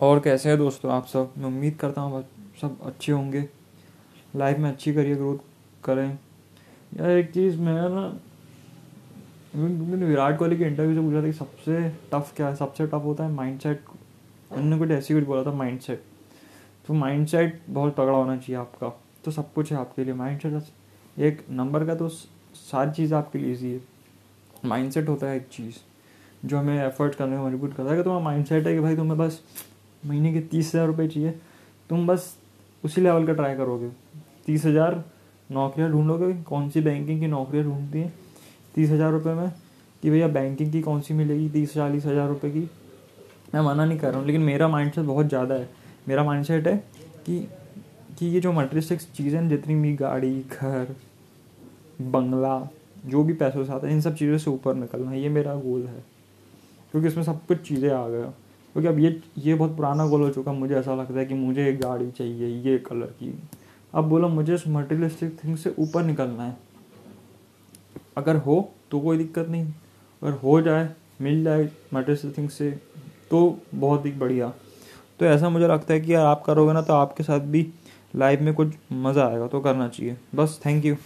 और कैसे हैं दोस्तों आप सब? मैं उम्मीद करता हूँ सब अच्छे होंगे। लाइफ में अच्छी करियर ग्रोथ करें। यार एक चीज़ मैं ना मैंने विराट कोहली के इंटरव्यू से पूछा था कि सबसे टफ क्या है? सबसे टफ होता है माइंड सेट उन्होंने कुछ ऐसी कुछ बोला था माइंड सेट तो माइंड सेट बहुत तगड़ा होना चाहिए आपका। तो सब कुछ है आपके लिए। माइंड सेट एक नंबर का तो सारी चीज़ आपके लिए ईजी है। माइंड सेट होता है एक चीज़ जो हमें एफर्ट करने में मजबूर करता है। कि तुम्हारा माइंड सेट है कि भाई तुम्हें बस महीने के तीस हज़ार रुपये चाहिए। तुम बस उसी लेवल का ट्राई करोगे। तीस हज़ार नौकरियाँ ढूंढोगे, कौन सी बैंकिंग की नौकरियाँ ढूंढती हैं? तीस हज़ार रुपये में कि भैया बैंकिंग की कौन सी मिलेगी? तीस, चालीस हज़ार रुपये की। मैं मना नहीं कर रहा हूँ, लेकिन मेरा माइंड बहुत ज़्यादा है। मेरा माइंड है कि कि ये जो मटेरियलिस्टिक चीज़ें जितनी भी गाड़ी, घर, बंगला, जो भी पैसों से आता है, इन सब चीज़ों से ऊपर निकलना, ये मेरा गोल है। क्योंकि इसमें सब कुछ चीज़ें आ गया। क्योंकि अब ये ये बहुत पुराना गोल हो चुका मुझे ऐसा लगता है कि मुझे एक गाड़ी चाहिए, ये कलर की। अब बोलो, मुझे उस मटेरियलिस्टिक थिंग से ऊपर निकलना है। अगर हो तो कोई दिक्कत नहीं। अगर हो जाए, मिल जाए मटेरियलिस्टिक थिंग से तो बहुत ही बढ़िया। तो ऐसा मुझे लगता है कि यार आप करोगे ना तो आपके साथ भी लाइफ में कुछ मज़ा आएगा तो करना चाहिए। बस थैंक यू